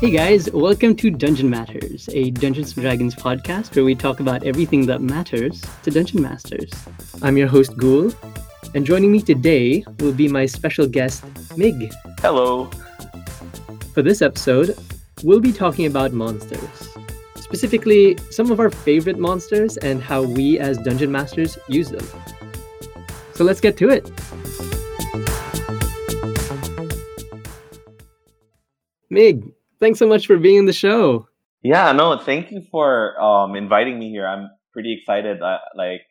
Hey guys, welcome to Dungeon Matters, a Dungeons and Dragons podcast where we talk about everything that matters to Dungeon Masters. I'm your host, Ghoul, and joining me today will be my special guest, Mig. Hello. For this episode, we'll be talking about monsters. Specifically, some of our favorite monsters and how we as Dungeon Masters use them. So let's get to it. Mig, thanks so much for being in the show. Yeah, no, thank you for um, inviting me here. I'm pretty excited. Uh, like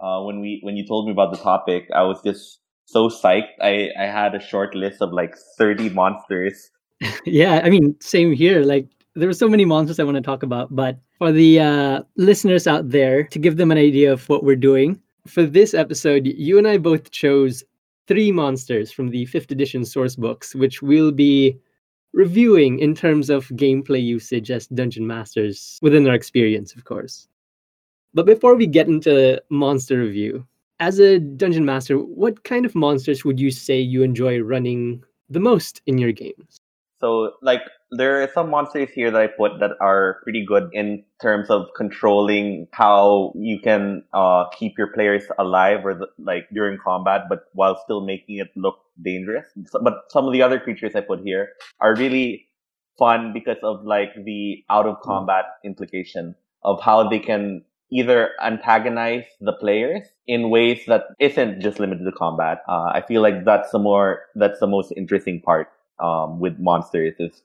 uh, when we when you told me about the topic, I was just so psyched. I I had a short list of like 30 monsters. yeah, I mean, same here. Like there were so many monsters I want to talk about, but for the uh, listeners out there, to give them an idea of what we're doing, for this episode, you and I both chose three monsters from the fifth edition source books, which we'll be reviewing in terms of gameplay usage as dungeon masters within our experience, of course. But before we get into monster review, as a dungeon master, what kind of monsters would you say you enjoy running the most in your games? So, like, there are some monsters here that I put that are pretty good in terms of controlling how you can uh, keep your players alive or the, like during combat, but while still making it look dangerous. So, but some of the other creatures I put here are really fun because of like the out of combat implication of how they can either antagonize the players in ways that isn't just limited to combat. Uh, I feel like that's the more that's the most interesting part um, with monsters is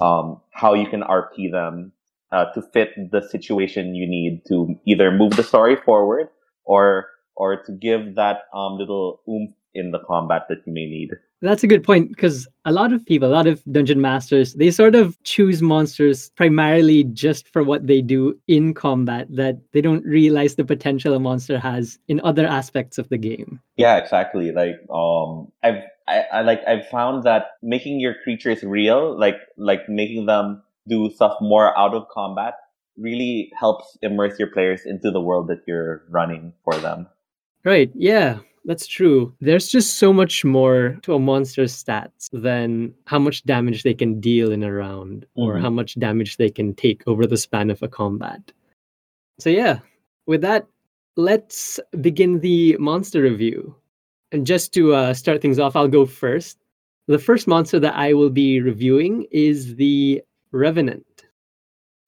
um, how you can RP them uh, to fit the situation you need to either move the story forward or or to give that um, little oomph in the combat that you may need. That's a good point because a lot of people, a lot of dungeon masters, they sort of choose monsters primarily just for what they do in combat that they don't realize the potential a monster has in other aspects of the game. Yeah, exactly. Like um I've I, I like I've found that making your creatures real, like like making them do stuff more out of combat, really helps immerse your players into the world that you're running for them. Right. Yeah, that's true. There's just so much more to a monster's stats than how much damage they can deal in a round mm-hmm. or how much damage they can take over the span of a combat. So yeah, with that, let's begin the monster review. And just to uh, start things off, I'll go first. The first monster that I will be reviewing is the Revenant.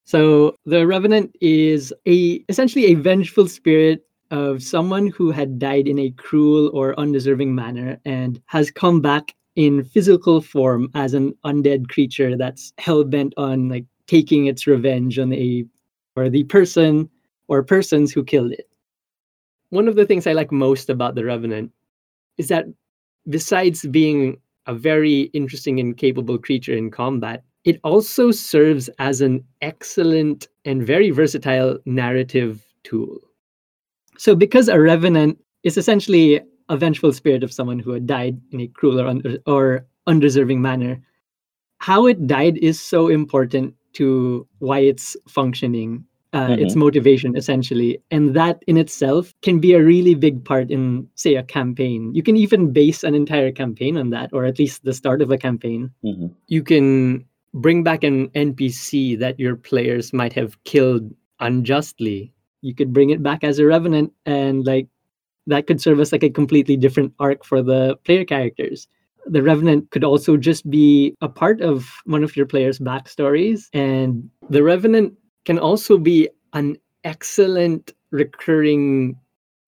So the Revenant is a essentially a vengeful spirit of someone who had died in a cruel or undeserving manner and has come back in physical form as an undead creature that's hell bent on like taking its revenge on a or the person or persons who killed it. One of the things I like most about the Revenant is that besides being a very interesting and capable creature in combat, it also serves as an excellent and very versatile narrative tool. So, because a revenant is essentially a vengeful spirit of someone who had died in a cruel or, un- or undeserving manner, how it died is so important to why it's functioning uh, mm-hmm. its motivation essentially. And that in itself can be a really big part in say a campaign. You can even base an entire campaign on that or at least the start of a campaign. Mm-hmm. you can bring back an npc that your players might have killed unjustly. You could bring it back as a revenant and like that could serve as like a completely different arc for the player characters. The revenant could also just be a part of one of your players backstories and the revenant can also be an excellent recurring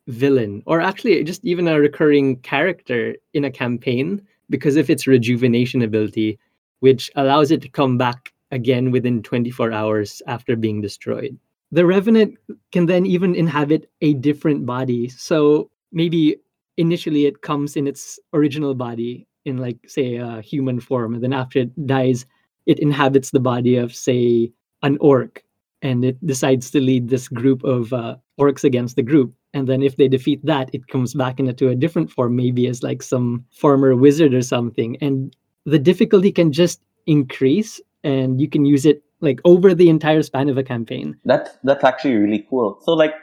villain or actually just even a recurring character in a campaign because of its rejuvenation ability which allows it to come back again within 24 hours after being destroyed. The revenant can then even inhabit a different body. So maybe initially it comes in its original body in like say a human form and then after it dies it inhabits the body of say an orc and it decides to lead this group of uh, orcs against the group. And then if they defeat that, it comes back into a different form, maybe as like some former wizard or something. And the difficulty can just increase, and you can use it like over the entire span of a campaign. That's that's actually really cool. So like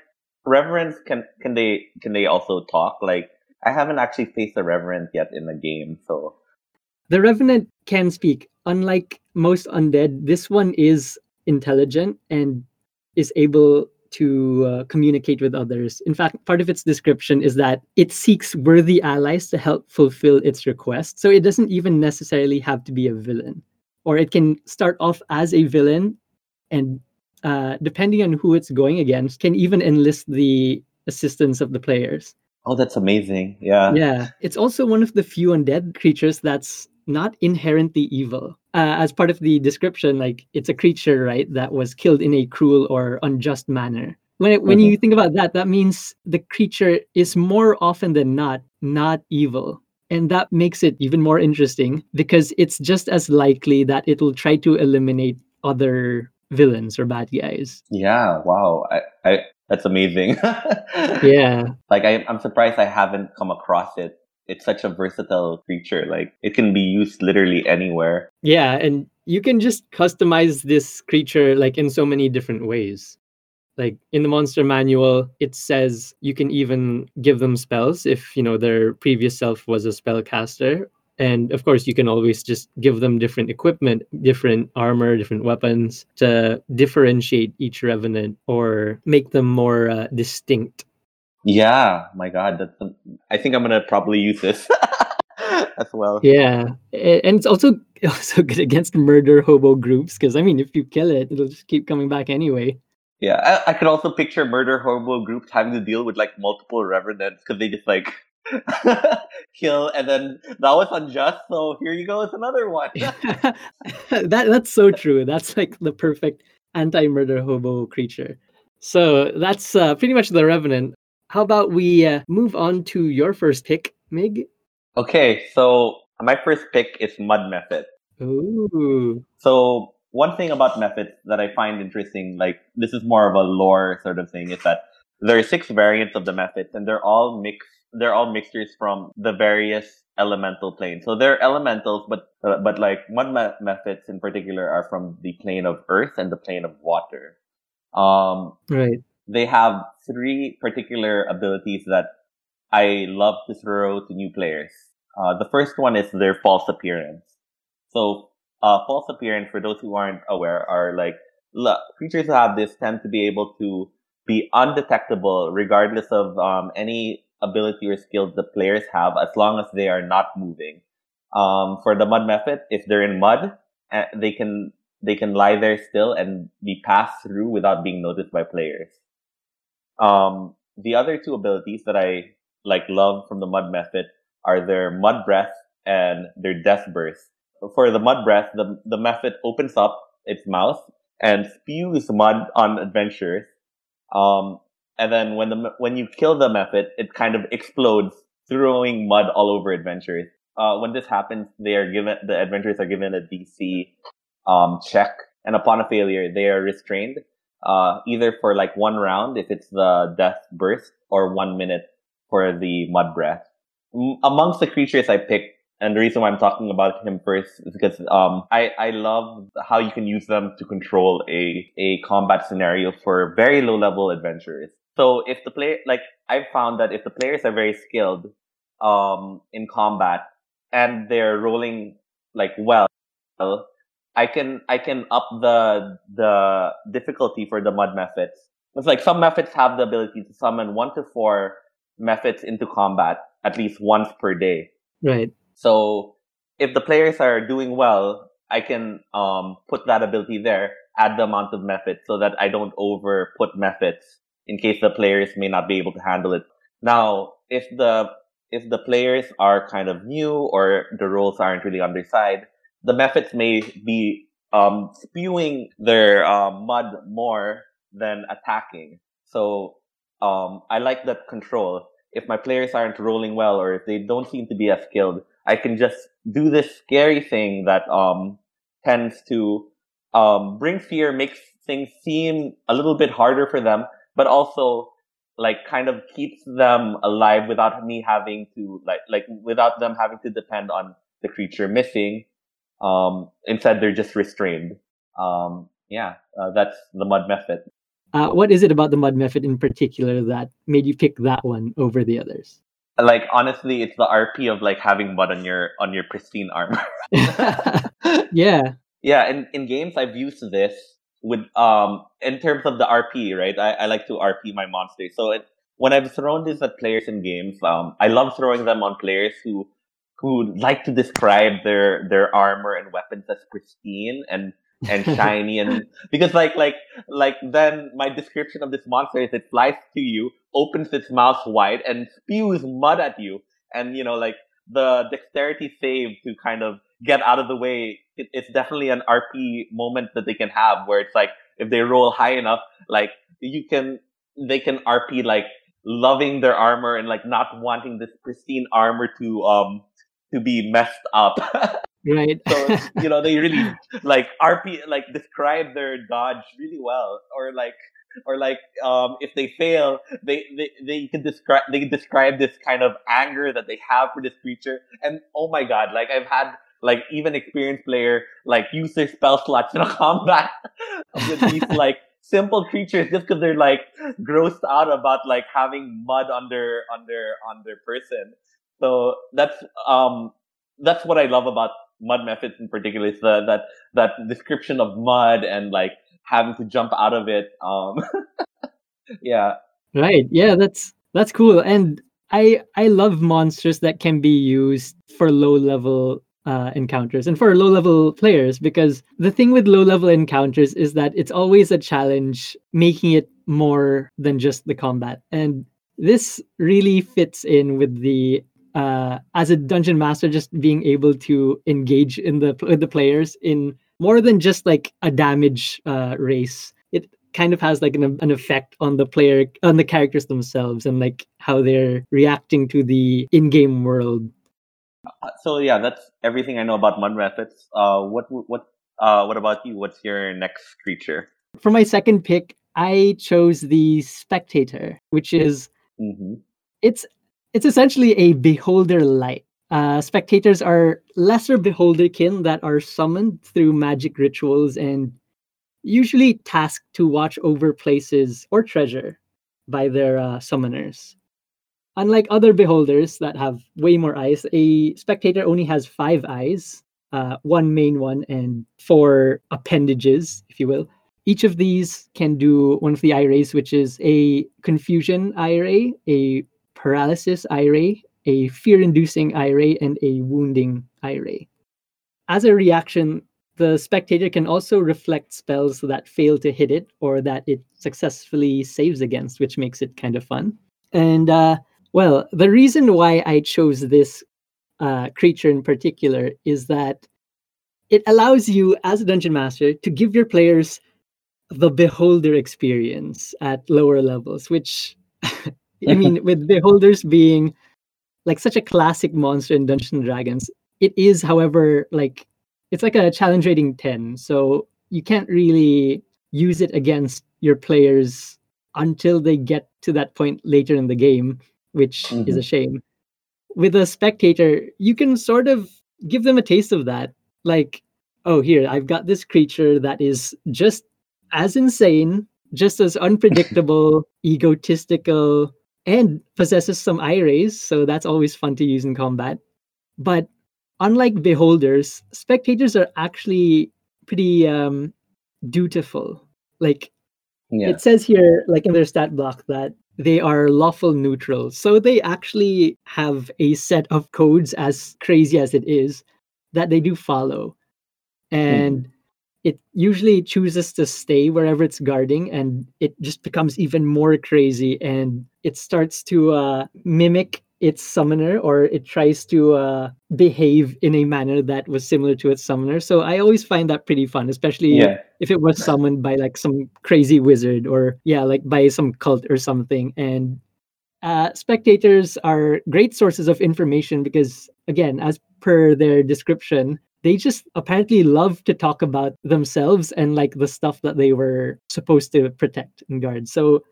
revenants can can they can they also talk? Like I haven't actually faced a revenant yet in the game, so The Revenant can speak. Unlike most undead, this one is intelligent and is able to uh, communicate with others. In fact, part of its description is that it seeks worthy allies to help fulfill its request. So it doesn't even necessarily have to be a villain, or it can start off as a villain, and uh, depending on who it's going against, can even enlist the assistance of the players. Oh, that's amazing! Yeah, yeah. It's also one of the few undead creatures that's not inherently evil. Uh, as part of the description, like it's a creature, right, that was killed in a cruel or unjust manner. When it, when mm-hmm. you think about that, that means the creature is more often than not not evil. And that makes it even more interesting because it's just as likely that it will try to eliminate other villains or bad guys. Yeah, wow. I, I that's amazing. yeah. Like I, I'm surprised I haven't come across it it's such a versatile creature. Like it can be used literally anywhere. Yeah, and you can just customize this creature like in so many different ways. Like in the monster manual, it says you can even give them spells if you know their previous self was a spellcaster. And of course, you can always just give them different equipment, different armor, different weapons to differentiate each revenant or make them more uh, distinct yeah, my God, that's. A, I think I'm gonna probably use this as well. Yeah, and it's also also good against murder hobo groups because I mean, if you kill it, it'll just keep coming back anyway. Yeah, I, I could also picture murder hobo groups having to deal with like multiple revenants because they just like kill and then that was unjust so here you go it's another one that that's so true that's like the perfect anti-murder hobo creature so that's uh, pretty much the revenant how about we uh, move on to your first pick, Mig? Okay, so my first pick is Mud Mephit. Ooh. So one thing about mephits that I find interesting, like this is more of a lore sort of thing, is that there are six variants of the mephits, and they're all mixed. They're all mixtures from the various elemental planes. So they're elementals, but uh, but like mud Mephits in particular are from the plane of earth and the plane of water. Um, right they have three particular abilities that I love to throw to new players. Uh, the first one is their false appearance. So, uh, false appearance, for those who aren't aware, are like look, creatures who have this tend to be able to be undetectable regardless of um, any ability or skills the players have, as long as they are not moving. Um, for the mud mephit, if they're in mud, uh, they can they can lie there still and be passed through without being noticed by players. Um, the other two abilities that I like love from the Mud mephit are their Mud Breath and their Death Burst. For the Mud Breath, the, the Mephit opens up its mouth and spews mud on adventurers. Um, and then when the when you kill the mephit, it kind of explodes, throwing mud all over adventurers. Uh, when this happens, they are given the adventurers are given a DC um, check, and upon a failure, they are restrained uh, either for like one round if it's the death burst or one minute for the mud breath. M- amongst the creatures I picked, and the reason why I'm talking about him first is because um, I, I love how you can use them to control a, a combat scenario for very low level adventurers. So if the player, like I've found that if the players are very skilled um, in combat and they're rolling like well, I can I can up the the difficulty for the mud mephits. It's like some mephits have the ability to summon one to four mephits into combat at least once per day. Right. So if the players are doing well, I can um, put that ability there, add the amount of mephits so that I don't over put mephits in case the players may not be able to handle it. Now, if the if the players are kind of new or the rolls aren't really on their side, the Mephits may be um, spewing their um, mud more than attacking. So um, I like that control. If my players aren't rolling well or if they don't seem to be as skilled, I can just do this scary thing that um, tends to um, bring fear, makes things seem a little bit harder for them, but also like kind of keeps them alive without me having to like like without them having to depend on the creature missing um, instead, they're just restrained. Um, yeah, uh, that's the Mud mephit. Uh, what is it about the Mud mephit in particular that made you pick that one over the others? like honestly, it's the RP of like having mud on your on your pristine armor. yeah. Yeah, in, in games I've used this with um in terms of the RP, right? I, I like to RP my monsters. So it, when I've thrown this at players in games, um, I love throwing them on players who who like to describe their their armor and weapons as pristine and and shiny and because like like like then my description of this monster is it flies to you opens its mouth wide and spews mud at you. And you know like the dexterity save to kind of get out of the way it, it's definitely an rp moment that they can have where it's like if they roll high enough like you can they can rp like loving their armor and like not wanting this pristine armor to um to be messed up. Right. So you know they really like rp like describe their dodge really well. Or like or like um if they fail they they, they can describe they can describe this kind of anger that they have for this creature. And oh my god like i've had like even experienced player like use their spell slots in a combat with these like simple creatures just because they're like grossed out about like having mud on their on their on their person so that's um that's what i love about mud mephits in particular is the, that that description of mud and like having to jump out of it um yeah. Right yeah that's that's cool and i i love monsters that can be used for low level uh, encounters and for low level players because the thing with low level encounters is that it's always a challenge making it more than just the combat and this really fits in with the uh, as a dungeon master, just being able to engage in the with the players in more than just like a damage uh, race. It kind of has like an, an effect on the player, on the characters themselves, and like how they're reacting to the in-game world. Uh, so yeah, that's everything I know about mud mephits. Uh, what what uh, what about you? What's your next creature? For my second pick, I chose the spectator, which is mm-hmm. it's it's essentially a beholder light. Uh, spectators are lesser beholder kin that are summoned through magic rituals and usually tasked to watch over places or treasure by their uh, summoners. Unlike other beholders that have way more eyes, a spectator only has five eyes, uh, one main one and four appendages, if you will. Each of these can do one of the rays, which is a confusion ray, a paralysis ray, a fear inducing ray, and a wounding ray. As a reaction, the spectator can also reflect spells that fail to hit it or that it successfully saves against, which makes it kind of fun. And uh, well, the reason why I chose this uh, creature in particular is that it allows you, as a dungeon master, to give your players the beholder experience at lower levels, which I mean, with beholders being like such a classic monster in Dungeons and Dragons, it is, however, like it's like a challenge rating 10. So you can't really use it against your players until they get to that point later in the game, which mm-hmm. is a shame. With a spectator, you can sort of give them a taste of that. Like, oh, here, I've got this creature that is just as insane, just as unpredictable, egotistical, and possesses some eye rays, so that's always fun to use in combat. But unlike beholders, spectators are actually pretty um, dutiful. Like yeah. it says here, like in their stat block, that they are lawful neutral. So they actually have a set of codes, as crazy as it is, that they do follow. And mm it usually chooses to stay wherever it's guarding and it just becomes even more crazy and it starts to uh, mimic its summoner or it tries to uh, behave in a manner that was similar to its summoner so i always find that pretty fun especially yeah. if it was summoned by like some crazy wizard or yeah like by some cult or something and uh, spectators are great sources of information because again as per their description they just apparently love to talk about themselves and like the stuff that they were supposed to protect and guard. So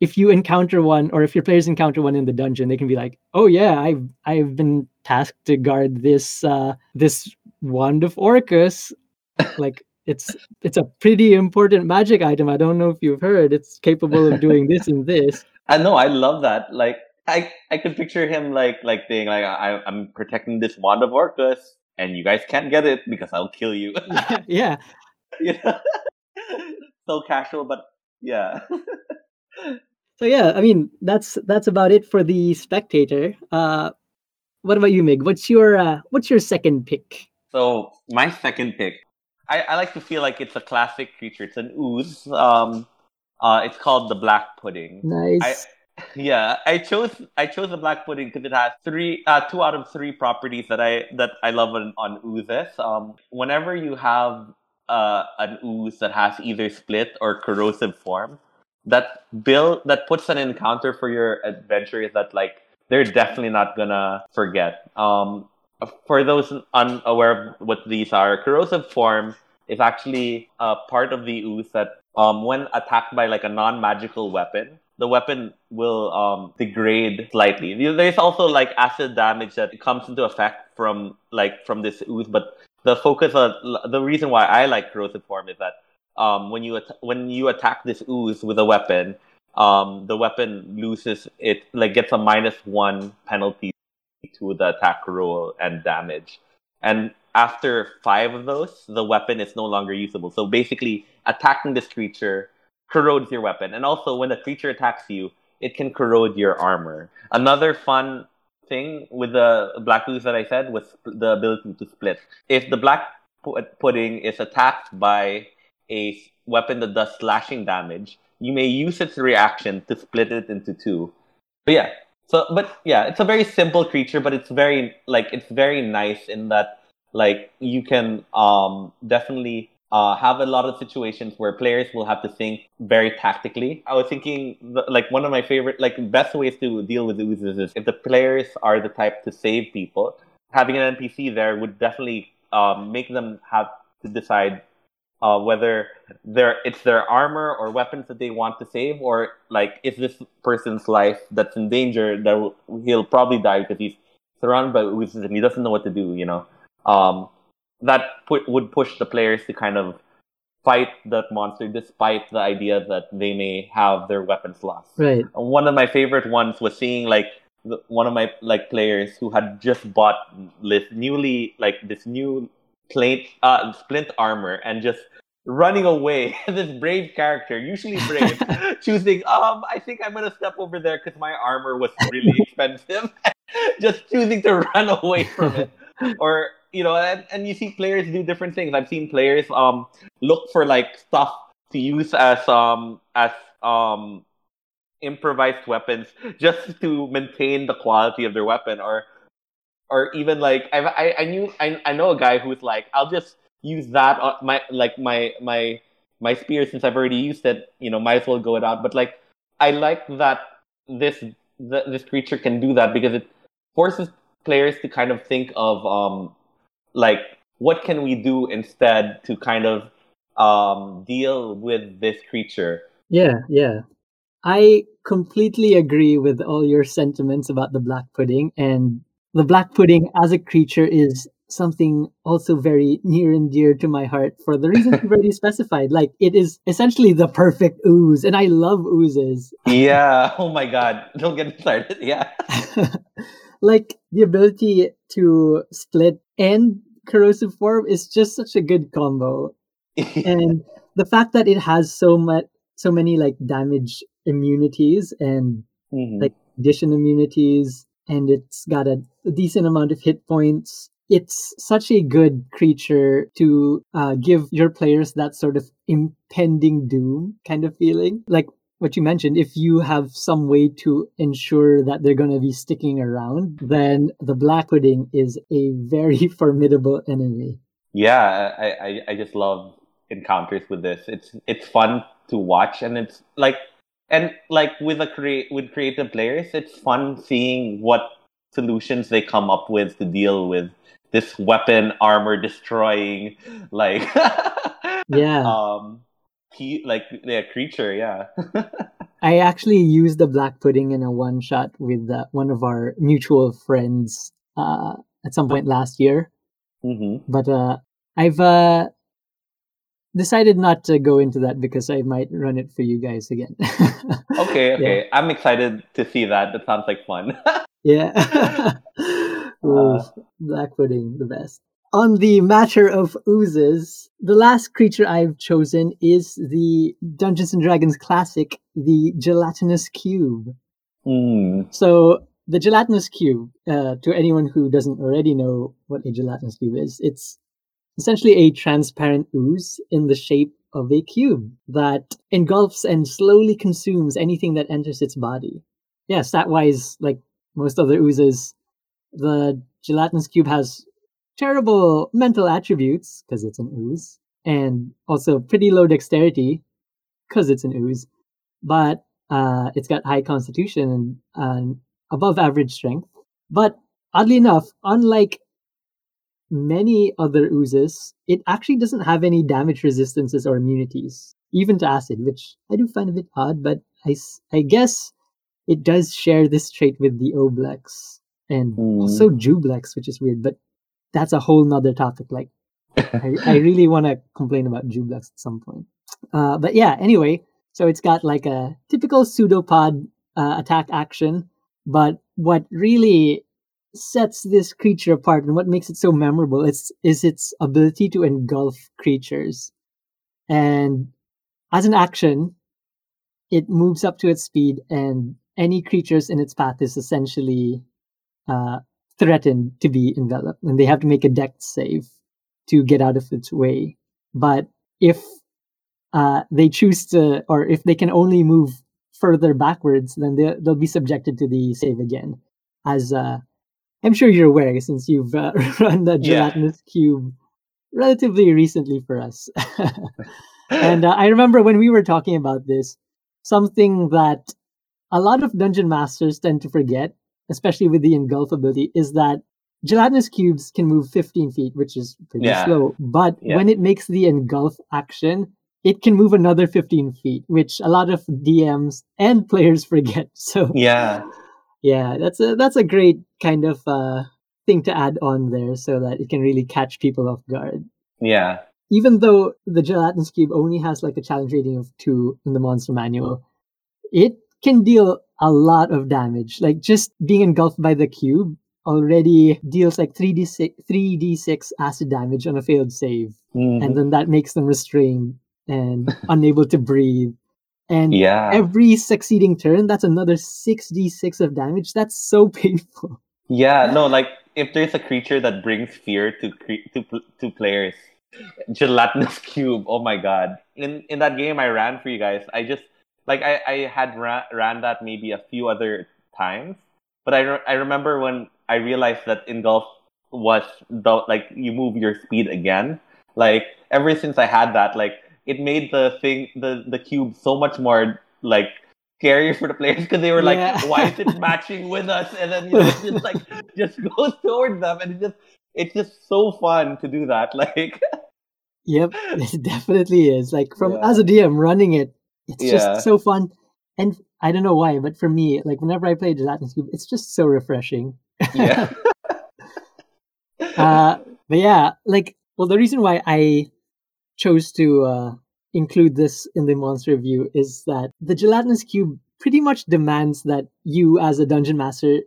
if you encounter one or if your players encounter one in the dungeon, they can be like, "Oh yeah, I've I've been tasked to guard this uh this wand of Orcus." like it's it's a pretty important magic item. I don't know if you've heard. It's capable of doing this and this. I know. I love that. Like I I could picture him like like being like I I'm protecting this wand of Orcus, and you guys can't get it because I'll kill you. yeah. you know? so casual, but yeah. so yeah, I mean that's that's about it for the spectator. Uh, what about you, Mig? What's your uh, what's your second pick? So my second pick, I, I like to feel like it's a classic creature. It's an ooze. Um, uh, it's called the black pudding. Nice. I, yeah, I chose I chose the black pudding because it has three, uh, two out of three properties that I that I love on, on oozes. Um, whenever you have uh, an ooze that has either split or corrosive form, that build that puts an encounter for your adventurers that like they're definitely not gonna forget. Um, for those unaware of what these are, corrosive form is actually a part of the ooze that um, when attacked by like a non-magical weapon, the weapon will um, degrade slightly. There's also like acid damage that comes into effect from like from this ooze, but the focus of the reason why I like corrosive form is that um, when you at- when you attack this ooze with a weapon, um, the weapon loses it like gets a minus one penalty to the attack roll and damage. And after five of those, the weapon is no longer usable. So basically, attacking this creature corrodes your weapon. And also, when a creature attacks you, it can corrode your armor. Another fun thing with the black ooze that I said was the ability to split. If the black pudding is attacked by a weapon that does slashing damage, you may use its reaction to split it into two. But yeah, so but yeah, it's a very simple creature, but it's very like it's very nice in that like you can um definitely uh, have a lot of situations where players will have to think very tactically. I was thinking like one of my favorite, like best ways to deal with oozes is if the players are the type to save people, having an NPC there would definitely um, make them have to decide uh, whether their it's their armor or weapons that they want to save, or like is this person's life that's in danger that he'll probably die because he's surrounded by oozes and he doesn't know what to do. You know, um, that put, would push the players to kind of fight that monster despite the idea that they may have their weapons lost. Right. One of my favorite ones was seeing like the, one of my like players who had just bought this newly like this new plate uh splint armor and just running away this brave character usually brave choosing um i think i'm gonna step over there because my armor was really expensive just choosing to run away from it or you know, and, and you see players do different things. I've seen players um look for like stuff to use as um as um improvised weapons just to maintain the quality of their weapon or or even like I I, I knew I, I know a guy who's like I'll just use that on my like my my my spear since I've already used it you know might as well go it out but like I like that this th- this creature can do that because it forces players to kind of think of um like what can we do instead to kind of um, deal with this creature yeah yeah i completely agree with all your sentiments about the black pudding and the black pudding as a creature is something also very near and dear to my heart for the reasons you've already specified. Like it is essentially the perfect ooze, and I love oozes. Yeah. Oh my god. Don't get started. Yeah. like the ability to split and corrosive form is just such a good combo. and the fact that it has so much so many like damage immunities and mm-hmm. like addition immunities and it's got a, a, decent amount of hit points it's such a good creature to uh, give your players that sort of impending doom kind of feeling like what you mentioned, if you have some way to ensure that they're going to be sticking around, then the black pudding is a very formidable enemy. Yeah, I, I, I just love encounters with this. It's it's fun to watch, and it's like and like with a create with creative players, it's fun seeing what solutions they come up with to deal with this weapon armor destroying like yeah um he like yeah creature yeah i actually used the black pudding in a one shot with uh, one of our mutual friends uh, at some point last year mm-hmm. but uh, i've uh, decided not to go into that because I might run it for you guys again. okay, okay. Yeah. I'm excited to see that. That sounds like fun. yeah. Ooh, uh, black pudding, the best. On the matter of oozes, the last creature I've chosen is the Dungeons and Dragons classic, the gelatinous cube. Mm. So the gelatinous cube, uh, to anyone who doesn't already know what a gelatinous cube is, it's essentially a transparent ooze in the shape of a cube that engulfs and slowly consumes anything that enters its body. Yeah, stat wise, like most other oozes, the gelatinous cube has terrible mental attributes because it's an ooze, and also pretty low dexterity because it's an ooze. But uh, it's got high constitution and above average strength. But oddly enough, unlike many other oozes, it actually doesn't have any damage resistances or immunities, even to acid, which I do find a bit odd, but I, I guess it does share this trait with the Oblex and mm. also Jublex, which is weird, but that's a whole nother topic. Like, I, I, really want to complain about Jublex at some point. Uh, but yeah, anyway, so it's got like a typical pseudopod uh, attack action, but what really sets this creature apart and what makes it so memorable is, is its ability to engulf creatures. And as an action, it moves up to its speed, and any creatures in its path is essentially uh, threatened to be enveloped, and they have to make a Dex save to get out of its way. But if uh, they choose to, or if they can only move further backwards, then they'll, they'll be subjected to the save again. As uh, I'm sure you're aware, since you've uh, run the gelatinous yeah. cube relatively recently for us. and uh, I remember when we were talking about this, something that a lot of dungeon masters tend to forget, especially with the engulf ability, is that gelatinous cubes can move 15 feet, which is pretty yeah. slow. But yeah. when it makes the engulf action, it can move another 15 feet, which a lot of DMs and players forget. So yeah, yeah, that's a that's a great kind of uh, thing to add on there, so that it can really catch people off guard. Yeah. Even though the gelatinous cube only has like a challenge rating of two in the monster manual, it can deal a lot of damage. Like just being engulfed by the cube already deals like 3d6 3d6 acid damage on a failed save mm-hmm. and then that makes them restrained and unable to breathe. And yeah. every succeeding turn, that's another 6d6 of damage. That's so painful. Yeah, no, like if there's a creature that brings fear to cre- to to players, gelatinous cube. Oh my god! In in that game I ran for you guys, I just like I I had ran, ran that maybe a few other times, but I re- I remember when I realized that engulf was the like you move your speed again. Like ever since I had that, like it made the thing the the cube so much more like scary for the players because they were like, yeah. why is it matching with us? And then you know, it just like just goes towards them, and it just it's just so fun to do that. Like, yep, it definitely is. Like from yeah. as a DM running it, it's yeah. just so fun. And I don't know why, but for me, like whenever I play Gelatinous Cube, it's just so refreshing. Yeah. uh, but yeah, like well, the reason why I chose to uh, include this in the monster review is that the gelatinous cube pretty much demands that you, as a dungeon master,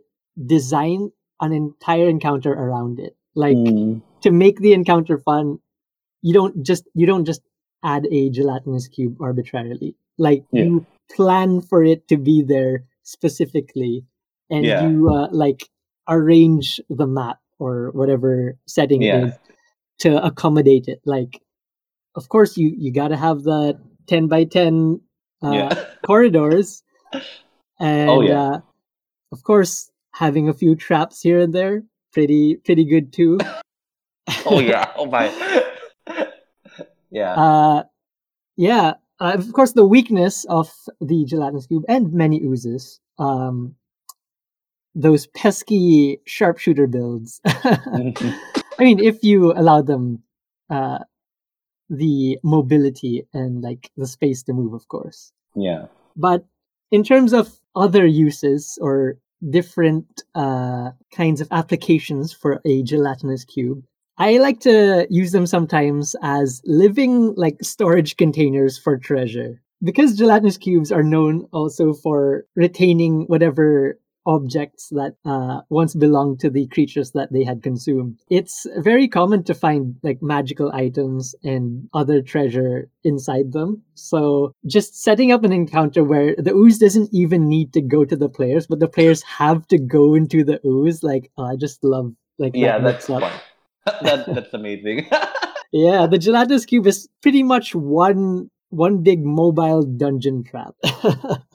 design an entire encounter around it. Like mm. to make the encounter fun, you don't just you don't just add a gelatinous cube arbitrarily. Like yeah. you plan for it to be there specifically, and yeah. you uh, like arrange the map or whatever setting yeah. it is to accommodate it. Like of course you you got to have the 10 by 10 uh, corridors and oh, uh, of course having a few traps here and there pretty pretty good too oh yeah oh my yeah uh yeah uh, of course the weakness of the gelatinous cube and many oozes um those pesky sharpshooter builds i mean if you allow them uh the mobility and like the space to move, of course. Yeah. But in terms of other uses or different uh, kinds of applications for a gelatinous cube, I like to use them sometimes as living like storage containers for treasure. Because gelatinous cubes are known also for retaining whatever objects that uh, once belonged to the creatures that they had consumed. It's very common to find like magical items and other treasure inside them. So just setting up an encounter where the ooze doesn't even need to go to the players, but the players have to go into the ooze. Like oh, I just love like yeah, that that's fun. that, that's amazing. yeah, the gelatinous cube is pretty much one one big mobile dungeon trap.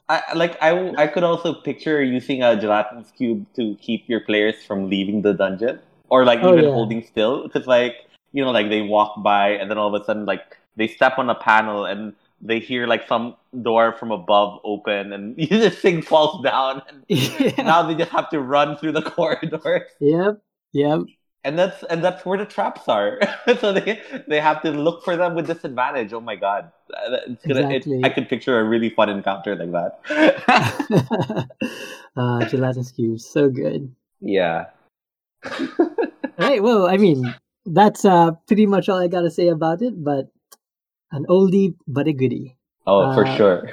I, like I, I could also picture using a gelatinous cube to keep your players from leaving the dungeon or like oh, even yeah. holding still because like you know like they walk by and then all of a sudden like they step on a panel and they hear like some door from above open and this thing falls down and yeah. now they just have to run through the corridor. Yep. Yep and that's and that's where the traps are. so they they have to look for them with disadvantage. Oh my god, it's gonna, exactly. it, I could picture a really fun encounter like that. uh, gelatinous cubes, so good. Yeah. right. Well, I mean, that's uh pretty much all I gotta say about it. But an oldie but a goodie. Oh, uh, for sure.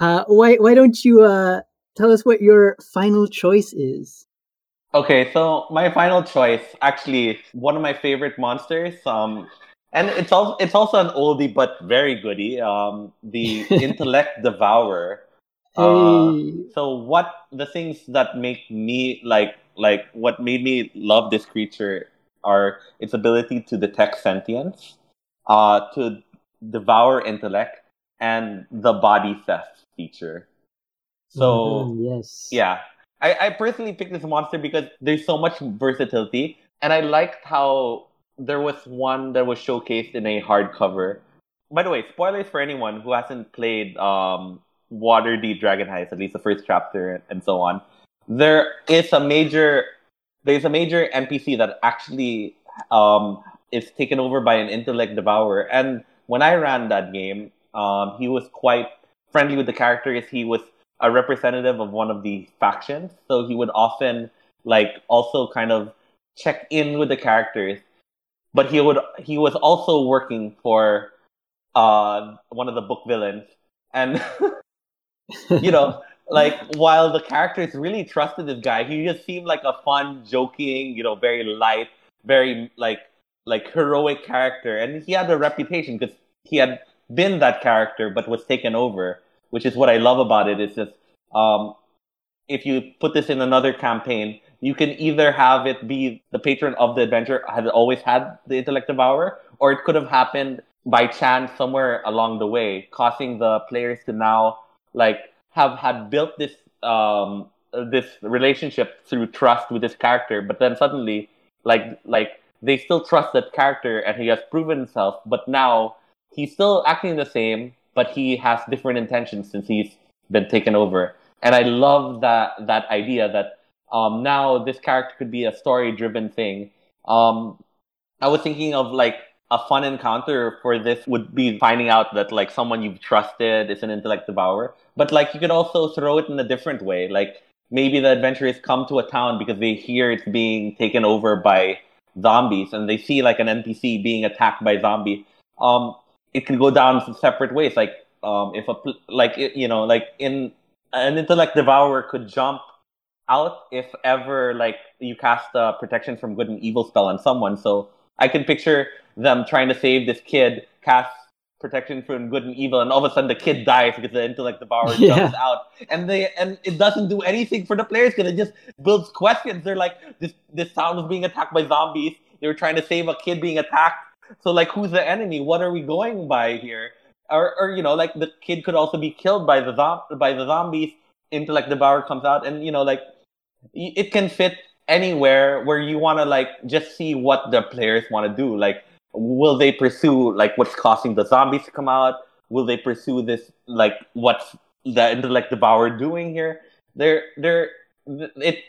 uh, why why don't you uh tell us what your final choice is? Okay, so my final choice, actually, one of my favorite monsters. Um, and it's also it's also an oldie but very goodie. Um, the intellect devourer. Uh, so what the things that make me like like what made me love this creature are its ability to detect sentience, uh, to devour intellect, and the body theft feature. So mm-hmm, yes, yeah, I, I personally picked this monster because there's so much versatility, and I liked how there was one that was showcased in a hardcover. By the way, spoilers for anyone who hasn't played um, Waterdeep Dragon Heist, at least the first chapter and so on. There is a major, there's a major NPC that actually um, is taken over by an intellect devourer. And when I ran that game, um, he was quite friendly with the characters. He was a representative of one of the factions. So he would often like also kind of check in with the characters. But he would he was also working for uh one of the book villains. And you know, like while the characters really trusted this guy, he just seemed like a fun, joking, you know, very light, very like like heroic character. And he had a reputation because he had been that character but was taken over which is what I love about it. it. Is just um, if you put this in another campaign, you can either have it be the patron of the adventure had always had the intellect devourer, or it could have happened by chance somewhere along the way, causing the players to now like have had built this um, this relationship through trust with this character, but then suddenly like like they still trust that character and he has proven himself, but now he's still acting the same, but he has different intentions since he's been taken over. And I love that that idea that um, now this character could be a story driven thing. Um, I was thinking of like a fun encounter for this would be finding out that like someone you've trusted is an intellect devourer. But like you could also throw it in a different way. Like maybe the adventurers come to a town because they hear it's being taken over by zombies and they see like an NPC being attacked by zombie. Um, it can go down some separate ways. Like um, if a like you know like in an intellect devourer could jump out if ever like you cast a protection from good and evil spell on someone. So I can picture them trying to save this kid, cast protection from good and evil, and all of a sudden the kid dies because the intellect devourer yeah. jumps out, and they and it doesn't do anything for the players because it just builds questions. They're like, this this town was being attacked by zombies. They were trying to save a kid being attacked so like, who's the enemy? What are we going by here? Or, or you know, like the kid could also be killed by the zom- by the zombies. Intellect devourer comes out, and you know, like it can fit anywhere where you want to like just see what the players want to do. Like, will they pursue like what's causing the zombies to come out? Will they pursue this like what's the intellect devourer doing here? They're they're it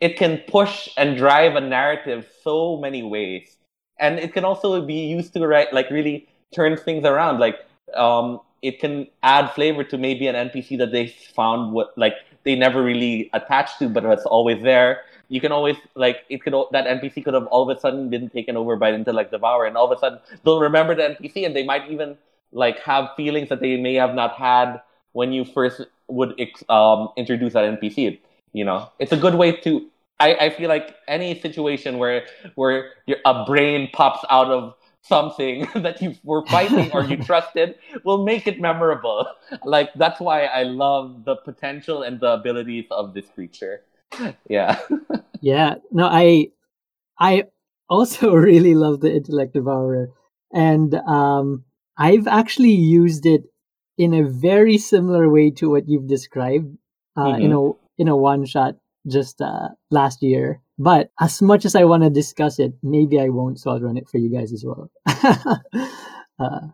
it can push and drive a narrative so many ways and it can also be used to right like really turn things around like um it can add flavor to maybe an npc that they found what like they never really attached to but it's always there you can always like it could that NPC could have all of a sudden been taken over by an intellect devourer, and all of a sudden they'll remember the NPC, and they might even like have feelings that they may have not had when you first would um, introduce that NPC. You know, it's a good way to. I, I feel like any situation where where your, a brain pops out of something that you were fighting or you trusted will make it memorable. Like that's why I love the potential and the abilities of this creature. Yeah. yeah. No, I I also really love the intellect devourer. And um I've actually used it in a very similar way to what you've described uh, mm-hmm. in a in a one shot just uh, last year. But as much as I want to discuss it, maybe I won't, so I'll run it for you guys as well. uh,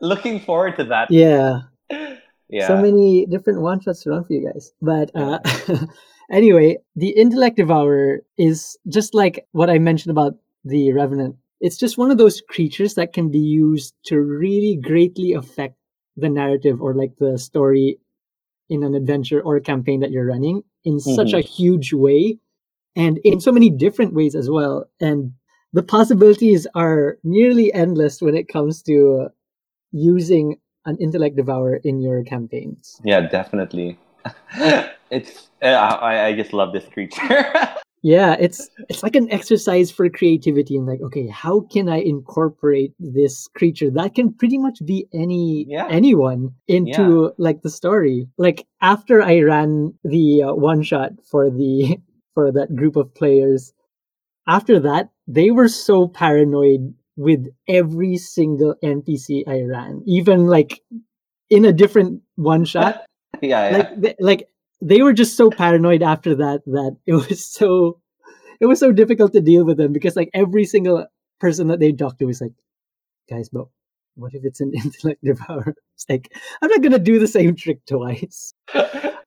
Looking forward to that. Yeah. Yeah. So many different one shots to run for you guys. But uh, anyway, the Intellect Devourer is just like what I mentioned about the Revenant. It's just one of those creatures that can be used to really greatly affect the narrative or like the story in an adventure or a campaign that you're running in mm-hmm. such a huge way and in so many different ways as well. And the possibilities are nearly endless when it comes to uh, using an intellect devourer in your campaigns. Yeah, definitely. it's uh, I, I just love this creature. yeah it's it's like an exercise for creativity and like okay how can i incorporate this creature that can pretty much be any yeah. anyone into yeah. like the story like after i ran the uh, one shot for the for that group of players after that they were so paranoid with every single npc i ran even like in a different one shot yeah, yeah. like like they were just so paranoid after that that it was so it was so difficult to deal with them because like every single person that they talked to was like, guys, but what if it's an intellect devourer? It's like I'm not gonna do the same trick twice. but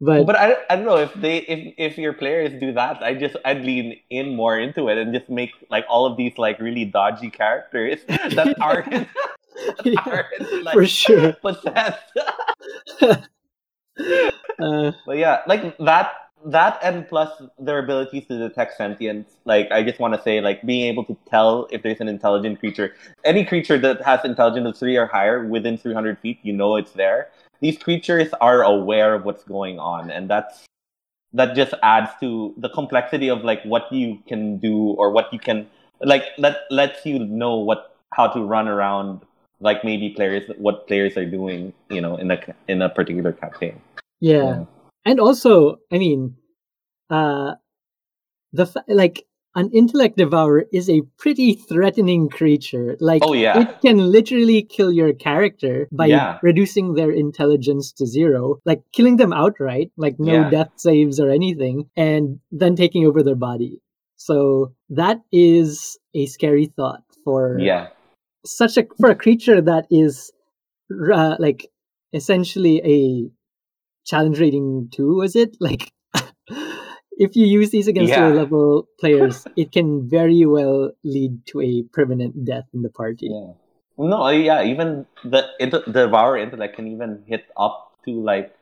but I, I don't know if they if if your players do that, I just I'd lean in more into it and just make like all of these like really dodgy characters that aren't, yeah, aren't like, for sure possessed. Uh, but yeah, like that that and plus their abilities to detect sentience. Like I just want to say, like being able to tell if there's an intelligent creature. Any creature that has intelligence of three or higher within 300 feet, you know it's there. These creatures are aware of what's going on, and that's that just adds to the complexity of like what you can do or what you can like let lets you know what how to run around like maybe players what players are doing you know in a in a particular campaign yeah. yeah. And also, I mean, uh, the fa- like an intellect devourer is a pretty threatening creature. Like, oh, yeah. it can literally kill your character by yeah. reducing their intelligence to zero, like killing them outright, like no yeah. death saves or anything, and then taking over their body. So that is a scary thought for yeah such a for a creature that is uh, like essentially a challenge rating two was it like if you use these against yeah. low level players it can very well lead to a permanent death in the party yeah no uh, yeah even the the devour intellect can even hit up to like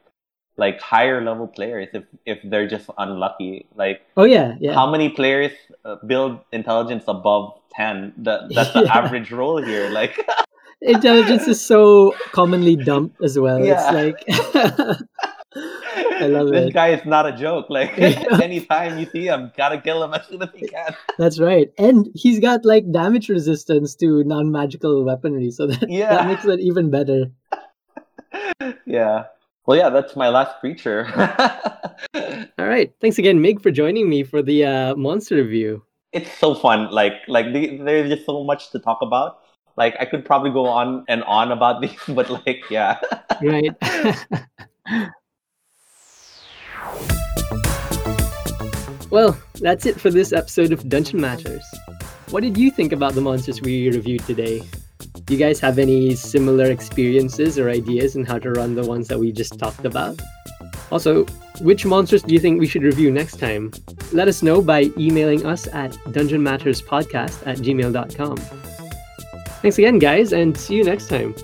like higher level players if if they're just unlucky like oh yeah, yeah. how many players uh, build intelligence above 10 that that's the yeah. average roll here like intelligence is so commonly dumped as well yeah. it's like I love this it. guy is not a joke. Like anytime you see him, gotta kill him as soon as you can. That's right, and he's got like damage resistance to non-magical weaponry, so that yeah. that makes it even better. yeah. Well, yeah, that's my last creature. All right. Thanks again, Mig, for joining me for the uh, monster review. It's so fun. Like, like the, there's just so much to talk about. Like, I could probably go on and on about these, but like, yeah. right. Well, that's it for this episode of Dungeon Matters. What did you think about the monsters we reviewed today? Do you guys have any similar experiences or ideas on how to run the ones that we just talked about? Also, which monsters do you think we should review next time? Let us know by emailing us at dungeonmatterspodcast at gmail.com. Thanks again, guys, and see you next time.